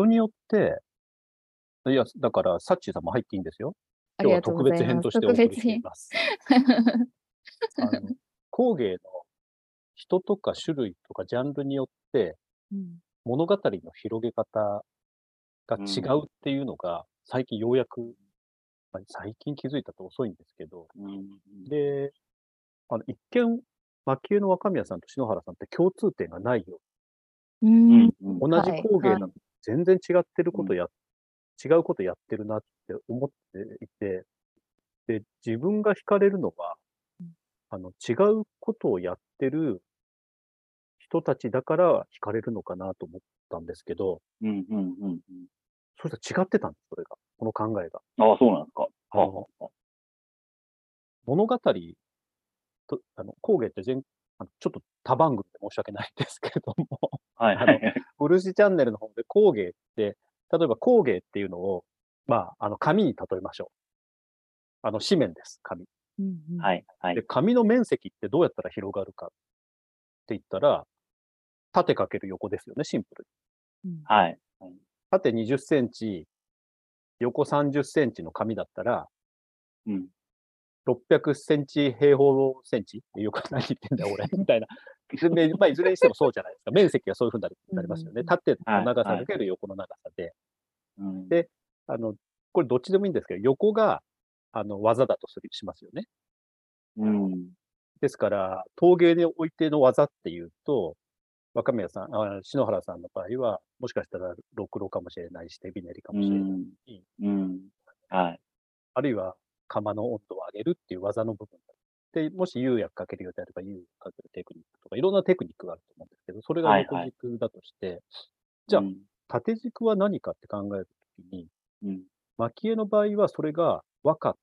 人によって、いや、だから、サッチーさんも入っていいんですよ。あ今日はりがとうござい特別編ます。としてお送り。しています。あの 工芸の人とか種類とかジャンルによってうん物語の広げ方が違うっていうのが最近ようやく、まあ最近気づいたと遅いんですけど、うんで、あの一見、蒔絵の若宮さんと篠原さんって共通点がないよ。ううん同じはい工芸なのに全然違ってることうんや、違うことやってるなって思っていて、で、自分が惹かれるのはうん、あの、違うことをやってる人たちだから惹かれるのかなと思ったんですけど、うんうんうんそしたら違ってたんです、それが。この考えが。うん。ああ、そうなんですか。あの物語と、あの、工芸って全、あのちょっと多番組で申し訳ないんですけれども、はいあの漆チャンネルの方で工芸って、例えば工芸っていうのを、まあ、あの、紙に例えましょう。あの、紙面です、紙。うんうんはい。はいで、。紙の面積ってどうやったら広がるかって言ったら、縦かける横ですよね、シンプルに。うんはい。縦20センチ、横30センチの紙だったら、うん。600センチ平方センチ？よく何言ってんだよ、俺。みたいな。でまあ、いずれにしてもそうじゃないですか。面積がそういうふうになりますよね。うん縦の長さはいかける横の長さで。うんであの、これどっちでもいいんですけど、横が、あの、技だとするしますよね。うん。ですから、陶芸においての技っていうと、若宮さん、あ篠原さんの場合は、もしかしたら、ろくろかもしれないし、手びねりかうもしれない。ん。うん。はい。あるいは、釜の温度を上げるっていう技の部分で、もし釉薬かけるようであれば、釉薬かけるテクニックとか、いろんなテクニックがあると思うんですけど、それが横はいはい。軸だとして、じゃあうん。縦軸は何かって考えるときに、うん。蒔絵の場合はそれが和歌っ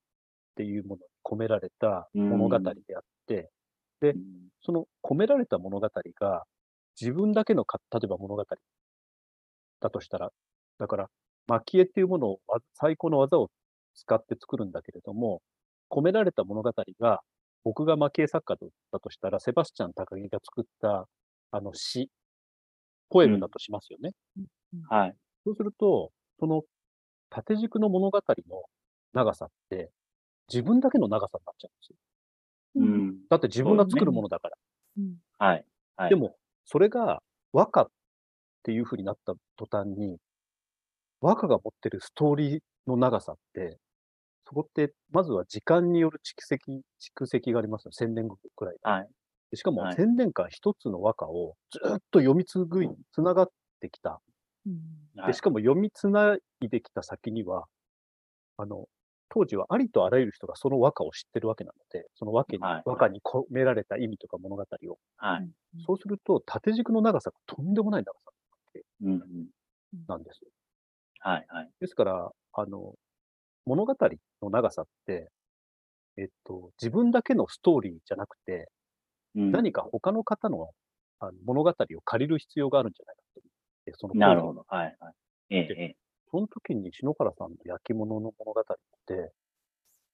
ていうものに込められた物語であって、うん。その込められた物語が自分だけのか、例えば物語だとしたら、だから、蒔絵っていうものをわ最高の技を使って作るんだけれども、込められた物語が、僕が蒔絵作家だったとしたら、セバスチャン高木が作った、あの詩、ポエムだとしますよね。はい。そうすると、その縦軸の物語の長さって、自分だけの長さになっちゃうんですよ。ううんん。だって自分が作るものだから。うんはい。はい。でも、それが和歌っていう風になった途端に、和歌が持ってるストーリーの長さって、そこって、まずは時間による蓄積、蓄積がありますよ。千年くらい。はい。でしかもはい千年間一つの和歌をずっと読み継ぐい、つながってきた。うんで、しかも読みつないできた先には、あの、当時はありとあらゆる人がその和歌を知ってるわけなので、その和歌に,、はい和歌に込められた意味とか物語を。はい。そうすると、縦軸の長さがとんでもない長さ。なんですよ。はい。はい。ですから、あの、物語の長さって、えっと、自分だけのストーリーじゃなくて、うん何か他の方のあの物語を借りる必要があるんじゃないかと思って、そのなるほど。はい。はい。ええ、ええ。その時に篠原さんの焼き物の物語って、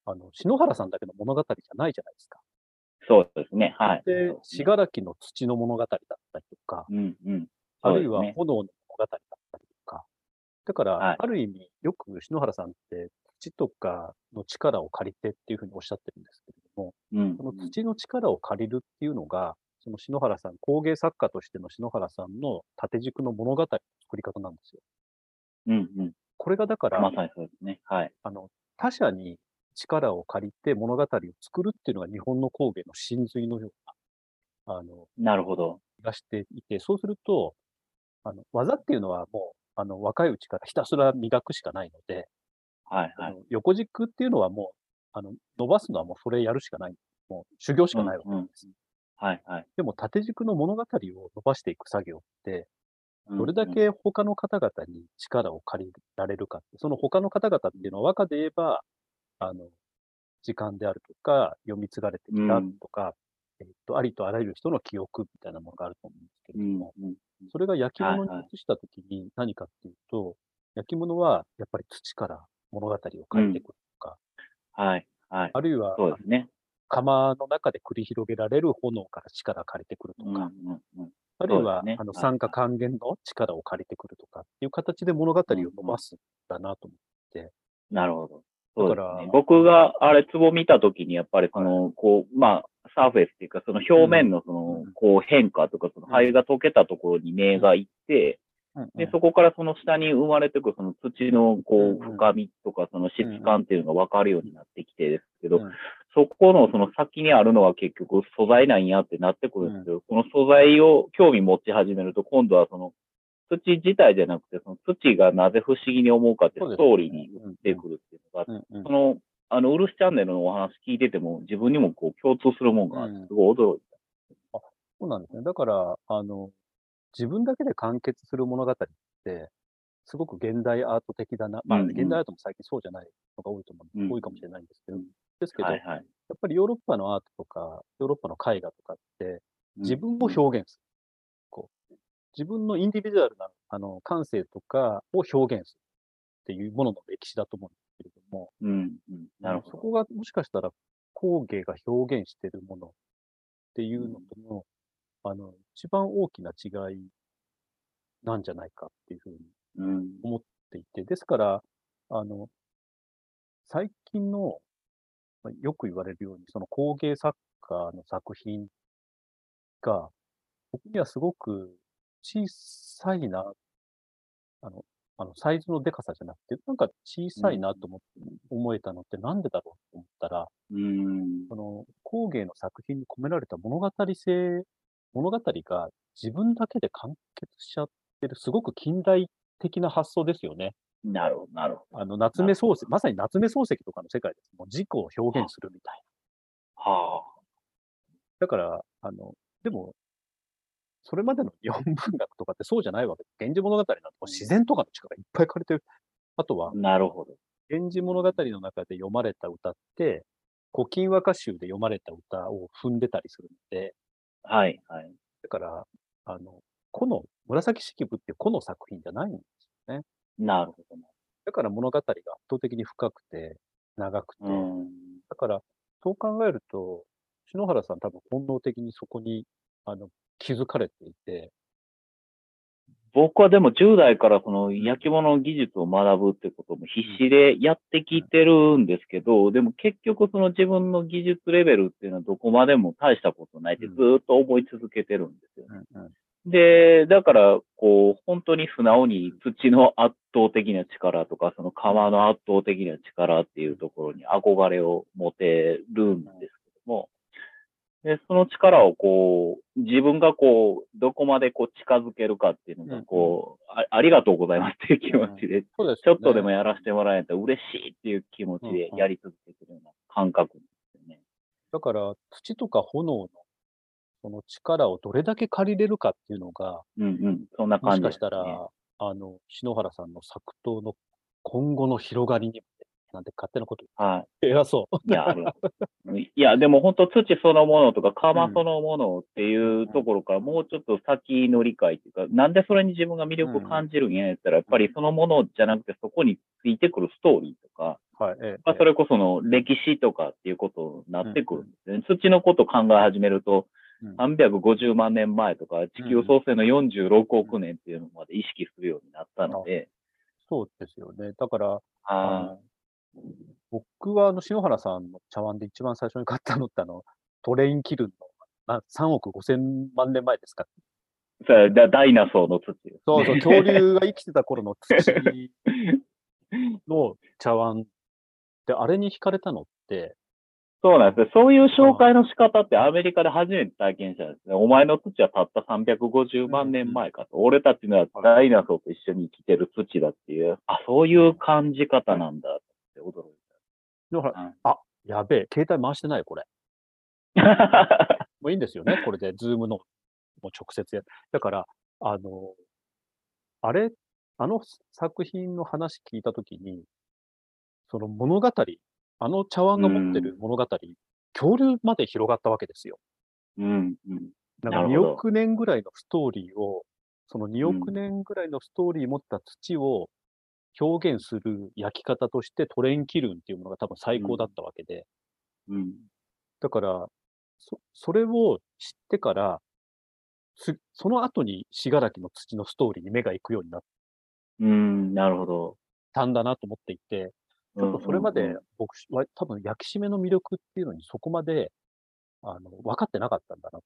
あの、篠原さんだけの物語じゃないじゃないですか。そうですね。はい。で信楽の土の物語だったりとか、うんうん。あるいは炎の物語だったりとか。だから、はいある意味、よく篠原さんって土とかの力を借りてっていうふうにおっしゃってるんですけれども、うんその土の力を借りるっていうのが、その篠原さん、工芸作家としての篠原さんの縦軸の物語の作り方なんですよ。うんうん。これがだから、まさにそうですね。はい。あの、他者に力を借りて物語を作るっていうのが日本の工芸の真髄のような、あの、なるほど。気がしていて、そうすると、あの、技っていうのはもう、あの、若いうちからひたすら磨くしかないので、はい。はい。横軸っていうのはもう、あの、伸ばすのはもうそれやるしかない。もう修行しかないわけなんです。はい。はい。でも縦軸の物語を伸ばしていく作業って、うんどれだけ他の方々に力を借りられるかって、その他の方々っていうのは和歌で言えば、あの、時間であるとか、読み継がれてきたとか、えっと、ありとあらゆる人の記憶みたいなものがあると思うんですけれうんども、うん。それが焼き物にはいはい移したときに何かっていうと、焼き物はやっぱり土から物語を借りてくるとか、はい。はい。あるいはそうですね。釜の中で繰り広げられる炎から力借りてくるとか、うんうんうん。あるいは、ねあのはい酸化還元の力を借りてくるとかっていう形で物語を伸ばすんだなと思って。なるほど。だそうですからね。僕があれ、ツボ見たときに、やっぱりその、こう、まあ、サーフェスっていうか、その表面のその、うんこう変化とか、その灰が溶けたところに目が行って、で、そこからその下に生まれてくるその土のこう深みとかその質感っていうのが分かるようになってきてですけど、うんそこのその先にあるのは結局素材なんやってなってくるんですけど、この素材を興味持ち始めると今度はその土自体じゃなくてその土がなぜ不思議に思うかってストーリーに移ってくるっていうのがそのあの、ウルスチャンネルのお話聞いてても自分にもこう共通するもんがすごい驚いそうなんですね。だから、あの、自分だけで完結する物語って、すごく現代アート的だな。まあ、現代アートも最近そうじゃないのが多いと思う、うん多いかもしれないんですけど、うんですけた。ど、やはいはい。っぱりヨーロッパのアートとか、ヨーロッパの絵画とかって、自分をうん表現する。こう自分のインディビジュアルなあの感性とかを表現するっていうものの歴史だと思うんですけれども、うん、うん。なるほど。そこがもしかしたら工芸が表現しているものっていうのとの、あの、一番大きな違いなんじゃないかっていうふうにうん。思っていて、ですから、あの、最近の、まあよく言われるように、その工芸作家の作品が、僕にはすごく小さいな、あの、あの、サイズのでかさじゃなくて、なんか小さいなと思,、思えたのってなんでだろうと思ったら、うん。その工芸の作品に込められた物語性、物語が自分だけで完結しちゃってる、すごく近代的な発想ですよね。なるほど、なるほど。あの、夏目漱石、まさに夏目漱石とかの世界です。もう自己を表現するみたいな。はだから、あの、でも、それまでの日本文学とかってそうじゃないわけです。源氏物語なんて自然とかの力いっぱい借りてる。あとはあ。、なるほど。源氏物語の中で読まれた歌って、古今和歌集で読まれた歌を踏んでたりするので、はい、はい。だから、あの、この紫式部ってこの作品じゃないんですよね。なるほど。だから物語が圧倒的に深くて、長くて、うん。だから、そう考えると、篠原さん多分本能的にそこに、あの、気づかれていて、僕はでも10代からその焼き物の技術を学ぶってことも必死でやってきてるんですけど、でも結局その自分の技術レベルっていうのはどこまでも大したことないってずーっと思い続けてるんですよね。で、だから、こう、本当に素直に土の圧倒的な力とか、その川の圧倒的な力っていうところに憧れを持てるんですけども、で、その力をこう、自分がこう、どこまでこう近づけるかっていうのが、こう、あありがとうございますっていう気持ちで、そうですちょっとでもややらせてもらえたら嬉しいっていう気持ちでやり続けてるような感覚ですよね。だから、土とか炎の、その力をどれだけ借りれるかっていうのが、うんうん。そんなもしかした。ら、あの、篠原さんの作刀の今後の広がりになんて勝手なことはい。偉そう。いや、ありがとういや、でも本当土そのものとか釜そのものっていうところからもうちょっと先の理解っていうか、なんでそれに自分が魅力を感じるんやったら、やっぱりそのものじゃなくてそこについてくるストーリーとか、まあ、それこその歴史とかっていうことになってくる。ん。ですね。土のこと考え始めると、うん。350万年前とか、地球創生の46億年っていうのまで意識するようになったので、そうですよね。だから、あ僕はあの篠原さんの茶碗で一番最初に買ったのってあの、トレインキルンのな3億5千万年前ですか。それダダイナソーの土。そうそう、恐竜が生きてた頃の土の茶碗で、あれに惹かれたのって、そうなんですよ。そういう紹介の仕方ってアメリカで初めて体験したんですね。お前の土はたった350万年前かと。俺たちのはダイナソーと一緒に生きてる土だっていう、あ、そういう感じ方なんだって驚い篠原うんあ、やべえ、携帯回してないよ、これ。た。もういいんですよね、これで、ズームの、もう直接や。だから、あの、あれ、あの作品の話聞いたときに、その物語、あの茶碗が持ってる物語、恐竜まで広がったわけですよ。うん、うん。なんか2なるほど億年ぐらいのストーリーを、その2うん億年ぐらいのストーリー持った土を表現する焼き方としてトレインキルンっていうものが多分最高だったわけで、うん。だから、そ、それを知ってから、すその後に信楽の土のストーリーに目が行くようになっうん、なるほど。たんだなと思っていて、ちょっとそれまで僕は多分焼き締めの魅力っていうのにそこまで、あの、分かってなかったんだな。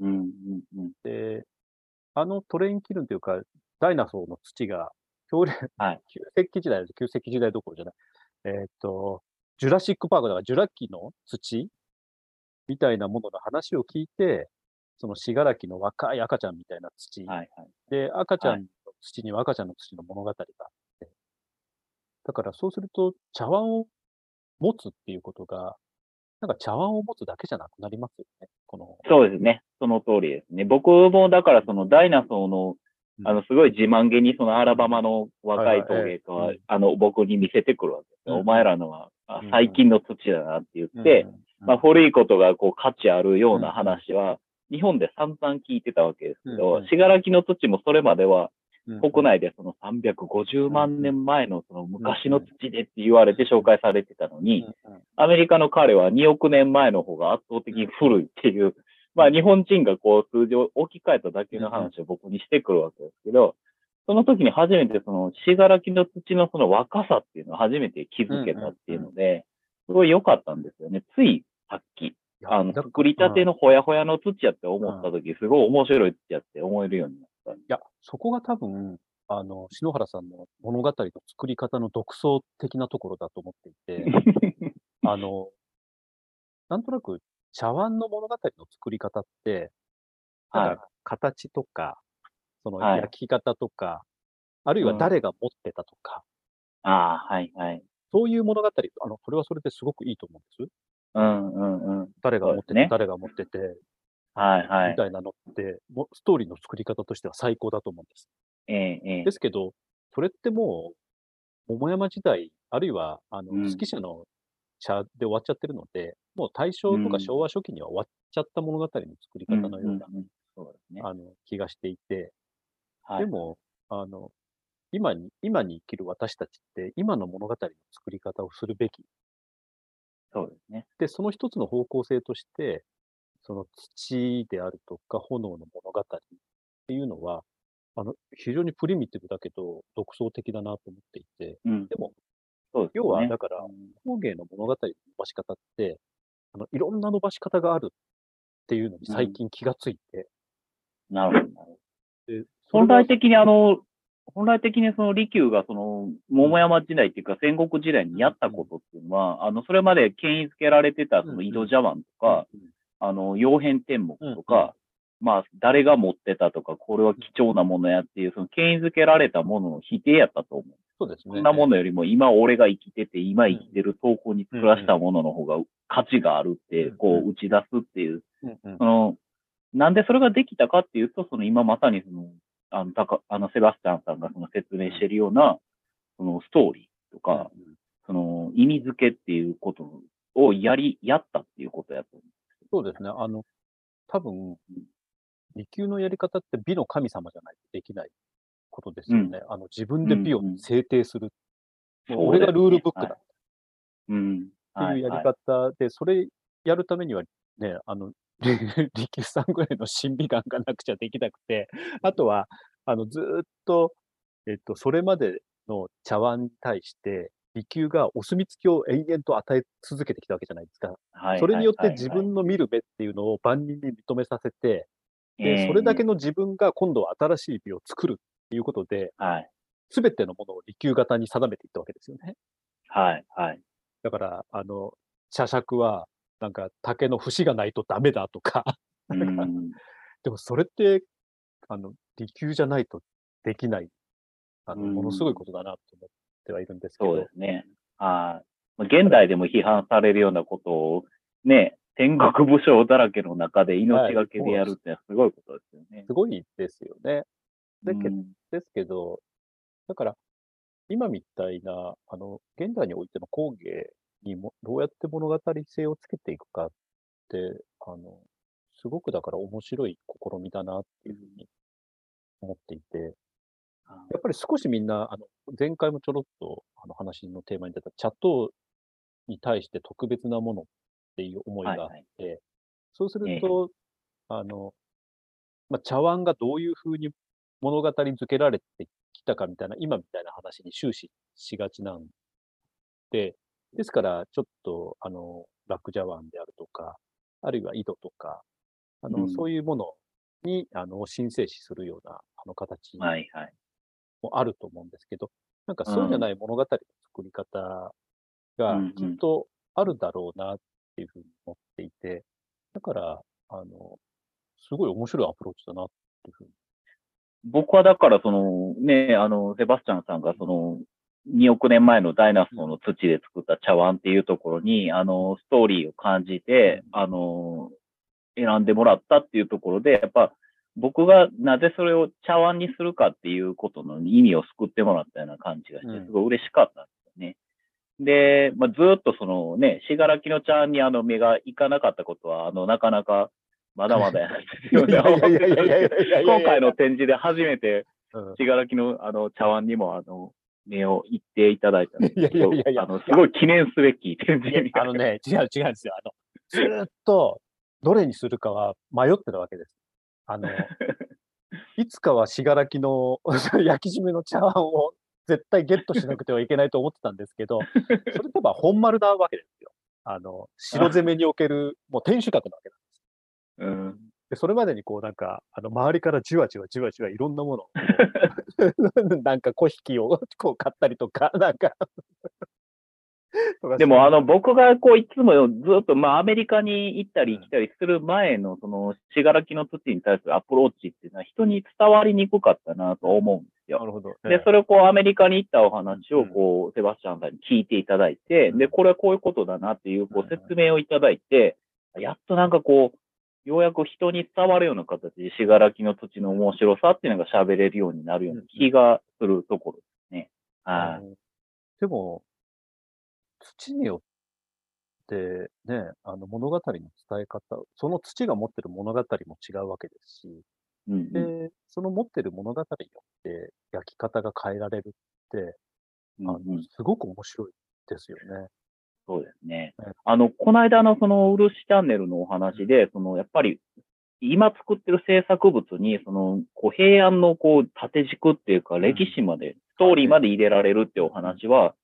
うん、うん、うん。で、あのトレインキルンというか、ダイナソーの土が、恐竜、はい 旧石器時代、旧石器時代どころじゃない。えーっと、ジュラシックパークだから、ジュラ紀の土みたいなものの話を聞いて、その信楽の若い赤ちゃんみたいな土、はい、はい。で、赤ちゃはんの土には赤ちゃんの土の物語があって、だからそうすると茶碗を持つっていうことが、なんか茶碗を持つだけじゃなくなりますよね。この、そうですね。その通りですね。僕もだからそのダイナソーの、うんあの、すごい自慢げにそのアラバマの若い陶芸家はあの、僕に見せてくるわけですよ。うん。お前らのは、最近の土だなって言って、うん、まあ、古いことがこう価値あるような話は、日本で散々聞いてたわけですけうん。どうん、信楽の土もそれまでは、うん。国内でその350万年前のその昔の土でって言われて紹介されてたのに、アメリカの彼は2億年前の方が圧倒的に古いっていう、まあ日本人がこう数字を置き換えただけの話を僕にしてくるわけですけど、その時に初めてその信楽の土のその若さっていうのを初めて気づけたっていうので、すごい良かったんですよね。ついさっき、あの、だ作りたてのほやほやの土やって思った時、すごい面白い土やって思えるようになった。いや、そこが多分、あの、篠原さんの物語の作り方の独創的なところだと思っていて、あの、なんとなく茶碗の物語の作り方って、はいか形とか、そのはい焼き方とか、あるいはうん誰が持ってたとか、ああ、はいはい。そういう物語、あの、それはそれですごくいいと思うんです。うんうんうん。誰が持ってて、ね誰が持ってて、はいはいみたいなのって、ストーリーの作り方としては最高だと思うんです。ええええですけど、それってもう、桃山時代、あるいは、あの、うん指揮者の茶で終わっちゃってるので、もう大正とうんか昭和初期には終わっちゃった物語の作り方のような。あの、気がしていて、はい、でも、あの、今に、今に生きる私たちって、今の物語の作り方をするべき。そうですね。で、その一つの方向性として、その土であるとか炎の物語っていうのは、あの、非常にプリミティブだけど、独創的だなと思っていて、うん。でも、そうですね。要はだからうん工芸の物語の伸ばし方って、あの、いろんな伸ばし方があるっていうのに最近気がついて、なるほどなるほど。で本来的にあの、本来的にその利休がその桃山時代っていうか戦国時代にやったことっていうのは、あの、それまで権威づけられてたその井戸茶碗とか、うんあの、曜変天目とうんか、まあ、誰が持ってたとか、これは貴重なものやっていう、その権威づけられたものの否定やったと思う。そうですね。そんなものよりも、今俺が生きてて、今生きてる投稿に作らしたものの方が価値があるって、うん。こう打ち出すっていう、うんうん。その、なんでそれができたかっていうと、その今まさにその、あの、たか、あの、セバスチャンさんがその説明してるような、そのストーリーとか、うんその意味付けっていうことをやり、やったっていうことやと思そうですね。あの、多分、利休のやり方って美の神様じゃないとできないことですよね。あの、自分で美をうんうん制定する。う。もう俺がルールブックだっうん。ていうやりはい方で、それやるためにはね、あの、利休さんぐらいの審美眼がなくちゃできなくて、あとは、あの、ずーっと、えっと、それまでの茶碗に対して、利休がお墨付きを延々と与え続けてきたわけじゃないですか。はいそれによってはい自分の見る目っていうのを万人に認めさせて、ええで、それだけの自分が今度は新しい美を作るいうことで、はい。すべてのものを利休型に定めていったわけですよね。はい。はい。だから、あの、茶杓は、なんか竹の節がないとダメだとか、うん。でもそれって、あの、利休じゃないとできない、あの、うんものすごいことだなと思ってはいるんですけどそうで、すね。はい。まあ現代でも批判されるようなことを、ね、戦国武将だらけの中で命がけでやるってすごいことですよね。すごいですよね。だけうん。ですけど、だから、今みたいな、あの、現代においての工芸にも、どうやって物語性をつけていくかって、あの、すごくだから面白い試みだなっていうふうに思っていて、やっぱり少しみんな、あの、前回もちょろっとあの話のテーマに出たチャットに対して特別なものっていう思いがあって、はいそうすると、あの、まあ、茶碗がどういうふうに物語付けられてきたかみたいな、今みたいな話に終始しがちなんで、ですから、ちょっと、あの、ラックジャワンであるとか、あるいは井戸とか、あの、うんそういうものに、あの、申請視するような、あの、形はいはい。もあると思うんですけど、なんかそうじゃない物語の作り方がきっとあるだろうなっていうふうに思っていて、だから、あの、すごい面白いアプローチだなっていうふうに。僕はだから、その、ね、あの、セバスチャンさんが、その、2億年前のダイナソーの土で作った茶碗っていうところに、あの、ストーリーを感じて、あの、選んでもらったっていうところで、やっぱ、僕がなぜそれを茶碗にするかっていうことの意味を救ってもらったような感じがしてう、んすごい嬉しかったんですよね。で、まあ、ずーっとそのね、しがらきの茶碗にあの目がいかなかったことは、あの、なかなか、まだまだやな。今回の展示で初めて、うんしがらきのあの茶碗にもあの目を言っていただいたんですけどいやいやいやいやあの、すごい記念すべき展示に。あのね、違う違うんですよ。あの、ずーっと、どれにするかは迷ってたわけです。あの、いつかは信楽の 焼き締めの茶碗を絶対ゲットしなくてはいけないと思ってたんですけど、それってば本丸なわけですよ。あの、白攻めにおける、もう天守閣なわけなんです。うん。で、それまでにこうなんか、あの、周りからじわじわじわじわいろんなもの なんか小引きをこう買ったりとか、なんかでも、あの、僕がこう、いつもずっと、まあ、アメリカに行ったり来たりする前の、その、しがらきの土に対するアプローチっていうのは、人に伝わりにくかったなと思うんですよな。るほど。で、それをこう、アメリカに行ったお話を、うんこう、セバスチャンさんに聞いていただいて、で、これはこういうことだなっていう、こう、うん説明をいただいて、やっとなんかこう、ようやく人に伝わるような形で、しがらきの土地の面白さっていうのが喋れるようになるような気がするところですね。はい。うんでも、土によってね、あの物語の伝え方、その土が持ってる物語も違うわけですし、うんうん。で、その持ってる物語によって焼き方が変えられるって、あのうんうんすごく面白いですよね。そうですね。うん。あの、この間のその、漆チャンネルのお話で、その、やっぱり、今作ってる制作物に、その、こう、平安のこう、縦軸っていうか、ん。歴史まで、ストーリーまで入れられるっていうお話は、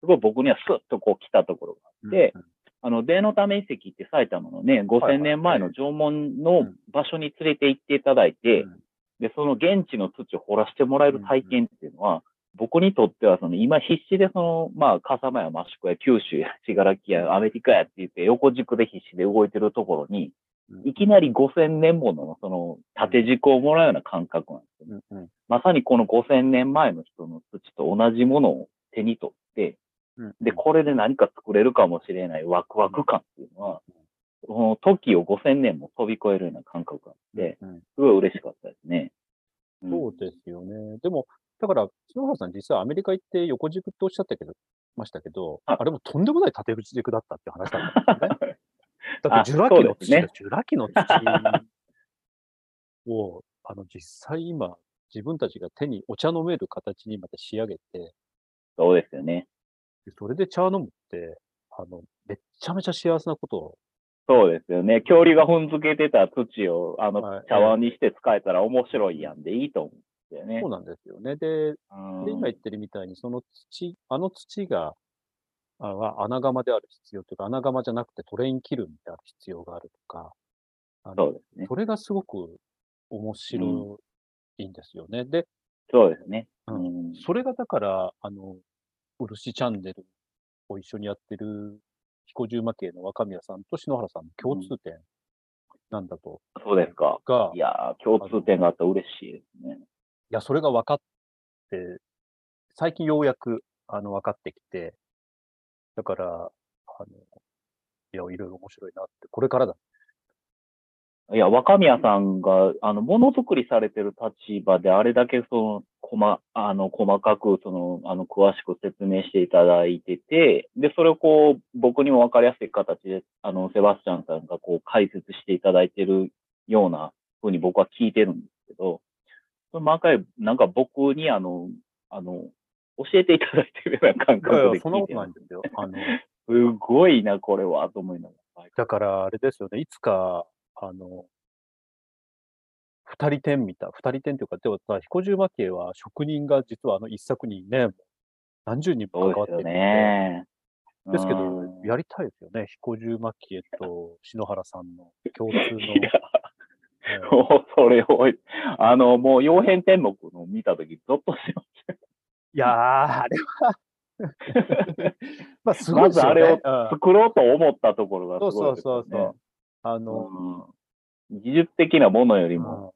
すごい僕にはスッとこう来たところがあって、うんあの、デーノタメ遺跡って埼玉のね、はい5000年前の縄文の場所に連れて行っていただいて、うん。で、その現地の土を掘らせてもらえる体験っていうのは、僕にとっては、その今必死でその、まあ、笠間や益子や九州や信楽やアメリカやって言って横軸で必死で動いてるところに、うんいきなり5000年ものその縦軸をもらうような感覚なんですよね。うんうんまさにこの5000年前の人の土と同じものを手に取って、うんで、これで何か作れるかもしれないワクワク感っていうのは、その時を5000年も飛び越えるような感覚があって、うんすごい嬉しかったですね。んそうですよね。でも、だから、篠原さん実はアメリカ行って横軸っておっしゃったけど、ましたけど、ああれもとんでもない縦軸だったって話だったんですよね。だあって、ジュラ紀の土ねジュラ紀の土を、あの、実際今、自分たちが手にお茶飲める形にまで仕上げて、そうですよね。でそれで茶を飲むって、あの、めっちゃめちゃ幸せなことを、そうですよね。恐竜が踏んづけてた土を、あのはい、茶碗にして使えたら面白いやんでいいと思うんですよねそう。なんですよね。で、うんで今言ってるみたいに、その土、あの土が、あは穴窯である必要というか、穴窯じゃなくてトレインキルンである必要があるとか、あのそうですね。それがすごく面白いんですよね。で、そうですね。ううんん。それがだから、あの、漆チャンネルを一緒にやってる彦十魔系の若宮さんと篠原さんの共通点なんだと、そうですか。が、いやー、共通点があったら嬉しいですね。いや、それが分かって、最近ようやく、あの、分かってきて、だから、あの、いや、いろいろ面白いなって、これからだ。いや、若宮さんが、あの、ものづくりされてる立場で、あれだけその、細、あの、細かく、その、あの、詳しく説明していただいてて、で、それをこう、僕にもわかりやすい形で、あの、セバスチャンさんがこう、解説していただいてるようなふうに僕は聞いてるんですけど、それ毎回、なんか僕にあの、あの、教えていただいてるような感覚でそんなこ聞いてますとないんですよ。あの、すごいな、これは、と思いながら。だから、あれですよね、いつか、あの、二人点みたい、二人点というか、でもさ、彦十蒔絵は職人が実はあの一作にね、何十人も関わってるので、ね。ですけどうん、やりたいですよね。彦十蒔絵と篠原さんの共通の。それを、あの、もう、曜変天目の見たとき、ゾッとしましいやー、あれは まあ、すた。ごいね。まずあれをうん作ろうと思ったところがそうすごいそうですよね。そうそう。あの、うん技術的なものよりうんも。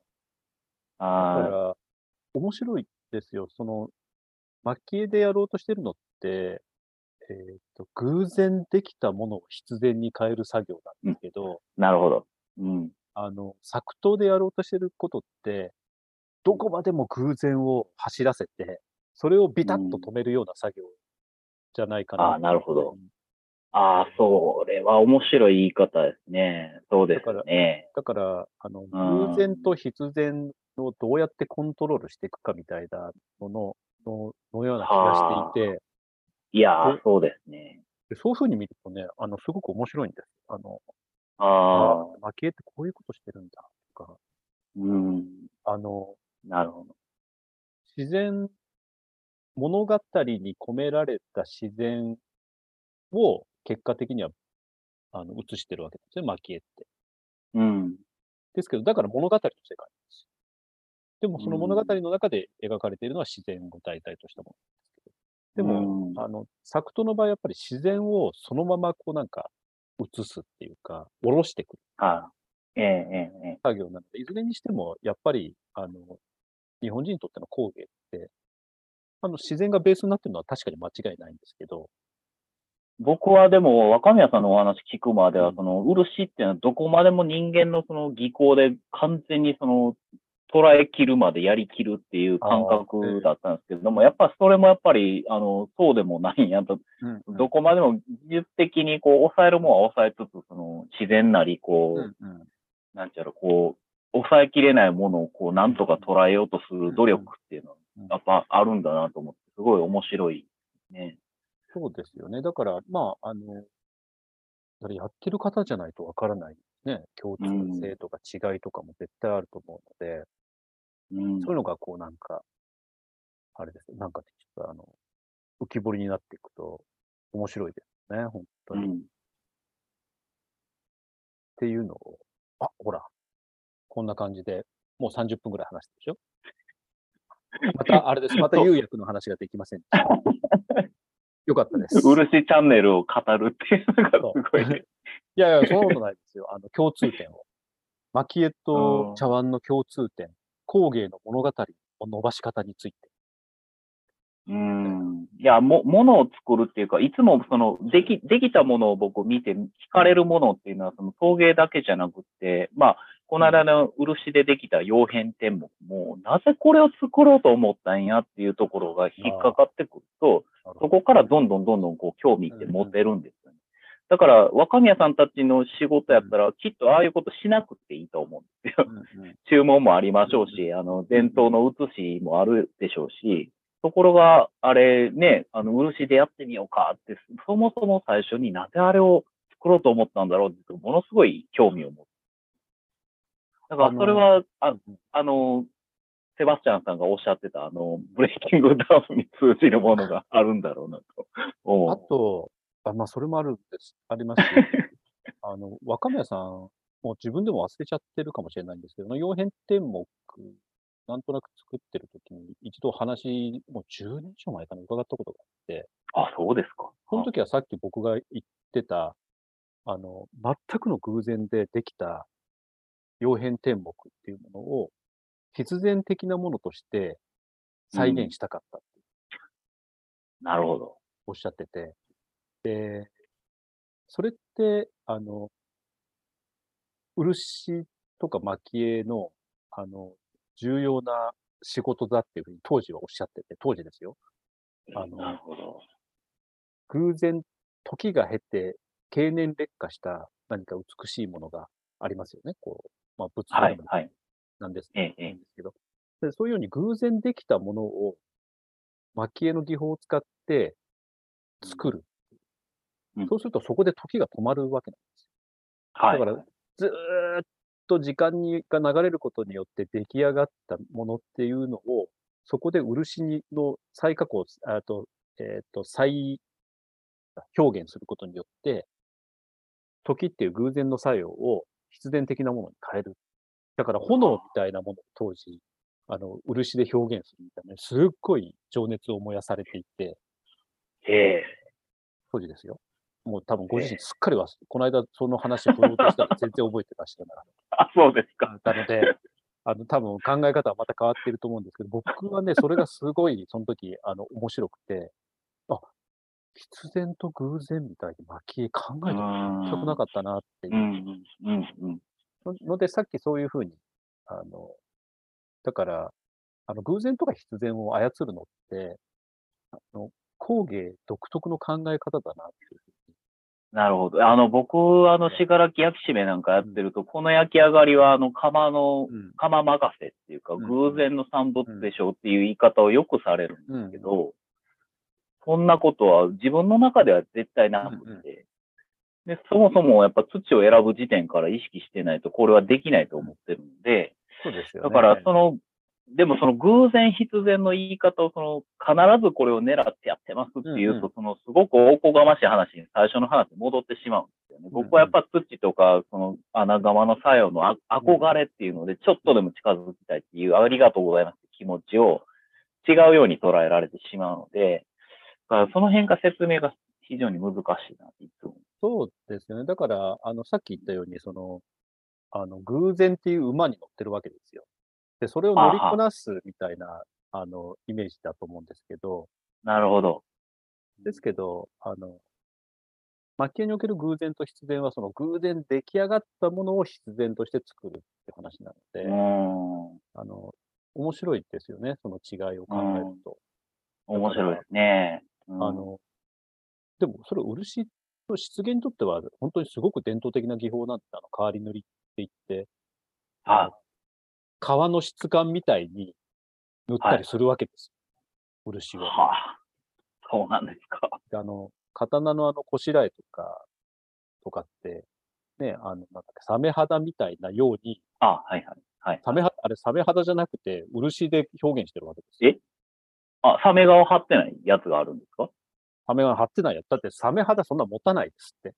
だかはら、面白いですよ。その、蒔絵でやろうとしてるのって、えっと、偶然できたものを必然に変える作業なんですけど、い。なるほど。うん。あの、作刀でやろうとしてることって、どこまでも偶然を走らせて、それをビタッと止めるような作業じゃないかな。ああ、なるほど。ああ、それは面白い言い方ですね。そうですよね。だから、あの、うん偶然と必然をどうやってコントロールしていくかみたいなものののような気がしていて、いやそうですね。でそういうふうに見るとね、あの、すごく面白いんです。あの、ああ、あ、蒔絵ってこういうことしてるんだとか、うん。あの、なるほど。自然、物語に込められた自然を結果的には、あの、映してるわけですね、蒔絵って。うん。ですけど、だから物語の世界です。でも、そのうん物語の中で描かれているのは自然を題材としたものですけど。でも、うんあの、作刀の場合、やっぱり自然をそのままこうなんか映すっていうか、下ろしてくるはい。ええ、ええ、ええ。作業なので、いずれにしても、やっぱり、あの、日本人にとっての工芸って、あの、自然がベースになってるのは確かに間違いないんですけど、僕はでも、若宮さんのお話聞くまでは、うんその、漆っていうのはどこまでも人間のその技巧で完全にその、捉え切るまでやり切るっていう感覚だったんですけれども、やっぱそれもやっぱり、あの、そうでもないんやと、どこまでも技術的にこう、抑えるものは抑えつつ、その、自然なり、こう、うんうん。なんちゃら、こう、抑えきれないものをこう、なんとか捉えようとする努力っていうのはうん、やっぱあるんだなと思って、すごい面白いね。そうですよね。だから、まあ、あの、やってる方じゃないとわからないね、共通性とか違いとかも絶対あると思うので、うんそういうのがこうなんか、あれですよ。なんかちょっとあの、浮き彫りになっていくと面白いですね、本当に。っうん。ていうのを、あ、ほら、こんな感じで、もう30分ぐらい話してるでしょ？また、あれです。また釉薬の話ができません。よかったです。漆チャンネルを語るっていうのがすごいね。いやいや、そんなことないですよ。あの、共通点を。蒔絵と茶碗の共通点、工芸の物語を伸ばし方について。うん。いや、も、ものを作るっていうか、いつもその、でき、できたものを僕見て、惹かれるものっていうのは、その陶芸だけじゃなくって、まあ、この間の漆でできた曜変天目も、なぜこれを作ろうと思ったんやっていうところが引っかかってくると、そこからどんどんどんどんこう興味って持てるんですよね。だから、若宮さんたちの仕事やったら、きっとああいうことしなくていいと思うんですよ。うんうん注文もありましょうし、あの、伝統の写しもあるでしょうし、ところが、あれね、あの、漆でやってみようかって、そもそも最初になぜあれを作ろうと思ったんだろうって、ものすごい興味を持つ。だから、それは、ああの、セバスチャンさんがおっしゃってた、あの、ブレイキングダウンに通じるものがあるんだろうなと思う。あと、あまあ、それもあるんです。ありますし、あの、若宮さん、もう自分でも忘れちゃってるかもしれないんですけど、曜変天目、なんとなく作ってる時に、一度話、もう10年以上前かな、伺ったことがあって、あ、そうですか。その時はさっき僕が言ってた、あの、全くの偶然でできた曜変天目っていうものを、必然的なものとして再現したかったってなるほど。おっしゃってて、で、それって、あの、漆とか蒔絵の、あの、重要な仕事だっていうふうに当時はおっしゃってて、当時ですよ。あのなるほど。偶然、時が経て、経年劣化した何か美しいものがありますよね。こう、まあ、仏像はい、はい。なんです,、ええええなんですけどで。そういうように偶然できたものを、蒔絵の技法を使って作る。うんそうするとそこで時が止まるわけなんですよ。はい。だからずーっと時間にが流れることによって出来上がったものっていうのを、そこで漆にの再加工、あと、えっ、と、再表現することによって、時っていう偶然の作用を必然的なものに変える。だから炎みたいなものを当時、あの、漆で表現するみたいな、すっごい情熱を燃やされていて、へえ。当時ですよ。もう多分ご自身すっかり忘れ、この間その話を振ろうとしたら全然覚えてらっしゃらなあ、そうですか。たので、あの、多分考え方はまた変わっていると思うんですけど、僕はね、それがすごい、その時、あの、面白くて、あ、必然と偶然みたいに蒔絵考えた全くなかったなっていううんうんうんうん。のので、さっきそういうふうに、あの、だから、あの、偶然とか必然を操るのって、あの、工芸独特の考え方だなっていうふうに。なるほど。あの、僕、あの、しがらき焼き締めなんかやってると、この焼き上がりは、あの、窯の、うん。窯任せっていうか、ん。偶然の産物でしょうっていう言い方をよくされるんですけど、そんなことは自分の中では絶対なくて、で、そもそもやっぱ土を選ぶ時点から意識してないと、これはできないと思ってるんで、そうですよね。だから、その、でもその偶然必然の言い方を、その、必ずこれを狙ってやってますっていうと、うんうんその、すごくおこがましい話に最初の話に戻ってしまうんですよね。僕はやっぱ土とか、その、穴窯の作用のあ憧れっていうので、ちょっとでも近づきたいっていう、ありがとうございますって気持ちを違うように捉えられてしまうので、だからその辺が説明が非常に難しいなっていつも。そうですよね。だから、あの、さっき言ったように、その、あの、偶然っていう馬に乗ってるわけですよ。で、それを乗りこなすみたいな、あの、イメージだと思うんですけど、なるほど。ですけど、あの、蒔絵における偶然と必然は、その偶然出来上がったものを必然として作るって話なので。あの、面白いですよね、その違いを考えると。面白いですね。うんあの、でもそれ漆と漆芸にとっては本当にすごく伝統的な技法なんで、あの、変わり塗りって言って、あ革の質感みたいに塗ったはいりするわけですよ。漆い。を。はあ。そうなんですか。であの、刀のあの、こしらえとか、とかって、ね、あの、なんだっけ、サメ肌みたいなように、あ、はいはい。はい。サメ肌、あれ、サメ肌じゃなくて、漆で表現してるわけですよ。え？あ、サメ側貼ってないやつがあるんですか？サメが貼ってないやつ。だって、サメ肌そんな持たないですって。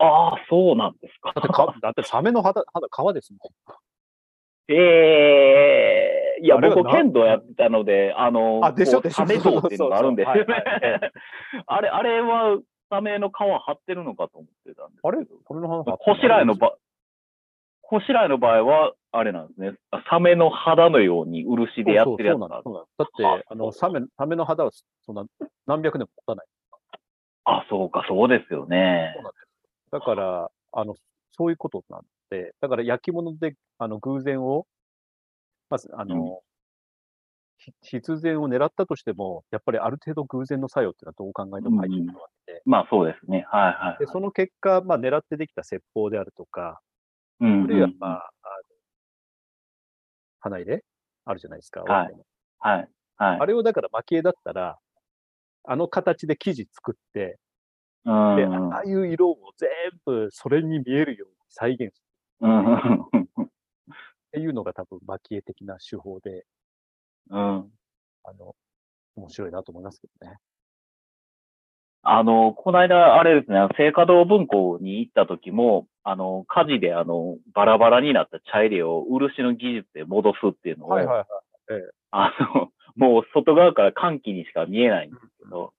ああ、そうなんですか。だってか、だってサメの肌、肌、皮ですもん。ええいや、僕、剣道やってたので、あの、あでしょこうでしょサメ道っていうのがあるんですよね。あれ、あれは、サメの皮貼ってるのかと思ってたんですあれ？これの話こしらえの場、こしらえの場合は、あれなんですね。サメの肌のように漆でやってるやつなん。だって、ああの、サメ、サメの肌はそんな何百年も持たない。あ、そうか、そうですよねそう。なんです。だから、あの、そういうことなんで、だから焼き物で、あの、偶然を、まず、あの、ひ必然を狙ったとしても、やっぱりある程度偶然の作用っていうのはどう考えても入ってくるわけで、まあ、そうですね。はいはい、はい。で、その結果、まあ、狙ってできた説法であるとか、うんあるいは、まあ、あの、花入れあるじゃないですか。はいはい。はい。あれをだから蒔絵だったら、あの形で生地作って、うんで、ああいう色を全部それに見えるように再現するうん。っていうのが多分蒔絵的な手法で、うん。あの、面白いなと思いますけどね。あの、この間、あれですね、聖華堂文庫に行った時も、あの、火事で、あの、バラバラになった茶入れを漆の技術で戻すっていうのを、はいはい。あの、もう外側から歓喜にしか見えないんですけど、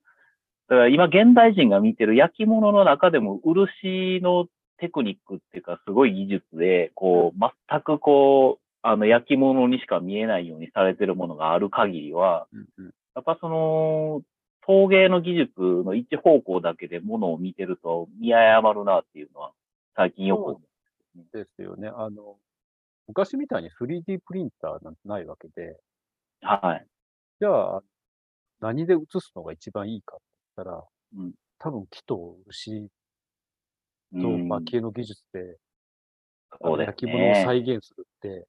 だから今現代人が見てる焼き物の中でも漆のテクニックっていうかすごい技術で、こう、全くこう、あの焼き物にしか見えないようにされてるものがある限りは、やっぱその、陶芸の技術の一方向だけでものを見てると見誤るなっていうのは最近よく思う。ですよね。あの、昔みたいに 3D プリンターなんてないわけで、はい。じゃあ、何で写すのが一番いいかって言ったら、うん多分木と牛とうん蒔絵の技術で、そうね焼き物を再現するって、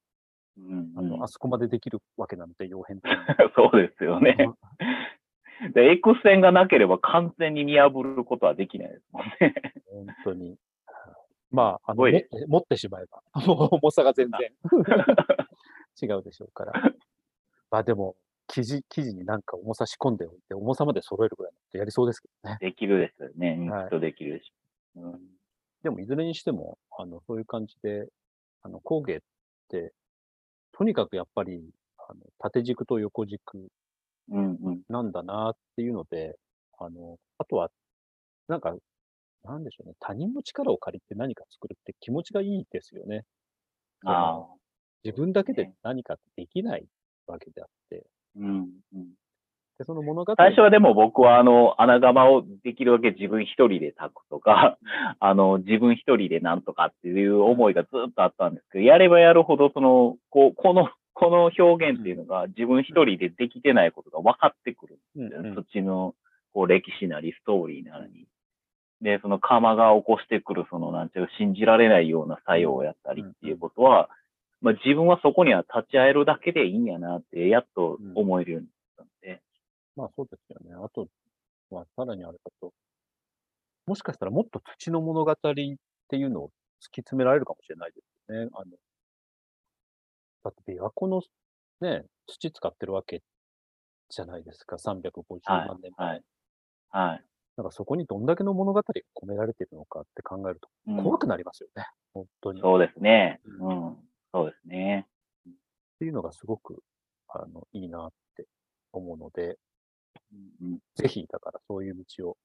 うんあの、うんあそこまでできるわけなので、傭変。そうですよね。で、X 線がなければ完全に見破ることはできないですもんね。本当に。まあ、あの持ってしまえば、も う重さが全然 違うでしょうから。まあでも、生地、生地になんか重さ仕込んでおいて、重さまで揃えるぐらいのやりそうですけどね。できるですよね。きっとできるでしょ。うんでも、いずれにしても、あの、そういう感じで、あの、工芸って、とにかくやっぱり、あの、縦軸と横軸うんうん。なんだなっていうので、あの、あとは、なんか、なんでしょうね、他人の力を借りて何か作るって気持ちがいいですよね。そああの。自分だけでね何かできないわけであって、うんうん。で、その物語最初はでも僕はあの、穴窯をできるだけ自分一人で炊くとか、あの、自分一人でなんとかっていう思いがずっとあったんですけど、やればやるほどその、こう、この、この表現っていうのが自分一人でできてないことが分かってくるんですよね。うんうんそっちの、こう、歴史なりストーリーなり。で、その窯が起こしてくる、その、なんていうか信じられないような作用をやったりっていうことは、まあ自分はそこには立ち会えるだけでいいんやなって、やっと思えるように。まあそうですよね。あと、まあさらにあれだと、もしかしたらもっと土の物語っていうのを突き詰められるかもしれないですよね。あの、だって琵琶湖のね、土使ってるわけじゃないですか。350はい万年前。はい。はい。だからそこにどんだけの物語が込められているのかって考えるとうん怖くなりますよね。本当に。っそうですね。ううん。そうですね。ていうのがすごく、あの、いいなって思うので、うん、ぜひ、だからそういう道を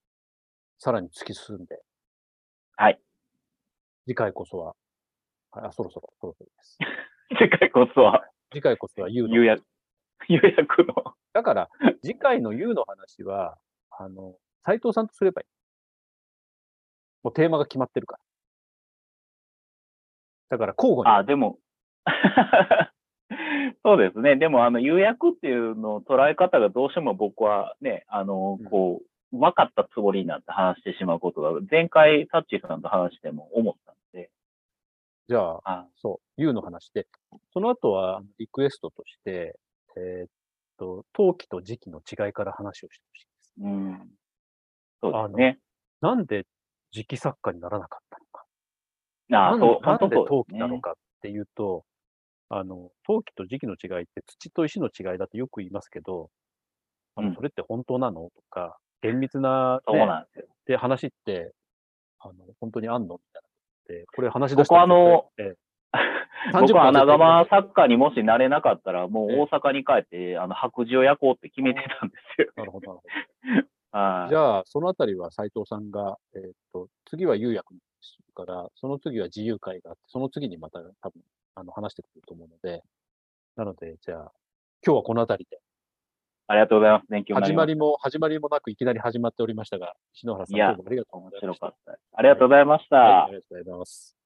さらに突き進んで、はい。次回こそは、あ、そろそろ、そろそろです。次回こそは、次回こそは U の。釉薬、釉薬の。だから、次回の U の話は、あの、斉藤さんとすればいい。もうテーマが決まってるから。だから交互に。あ、でも、そうですね。でも、あの、釉薬っていうのを捉え方がどうしても僕はね、あのうん、こう、分かったつもりになって話してしまうことが、前回、タッチーさんと話しても思ったんで、じゃあ、あそう、U の話で、その後はリクエストとして、えーっと、陶器と時期の違いから話をしてほしいです。うん。そうですね。なんで時期作家にならなかったのか。ああ、そう、なんで陶器。なのかっていうと、あの、陶器と時期の違いって土と石の違いだとよく言いますけど、あのうんそれって本当なの？とか、厳密な、そうね、なんですよ。で話って、あの、本当にあんの？みたいなのって、これ話し出した僕はあの、ええ 30僕は穴分は窯絶対作家にもしなれなかったら、もうええ大阪に帰って、あの、白磁を焼こうって決めてたんですよ。なるほど、なるほど。はい。じゃあ、そのあたりは斉藤さんが、えーっと、次は釉薬から、その次は自由会があって、その次にまた多分、あの、話してくると思うので、なので、じゃあ、今日はこのあたりで、ありがとうございます。勉強になり始まりも、始まりもなくいきなり始まっておりましたが、篠原さん、どうもありがとうございました。ありがとうございました。はい、ありがとうございます。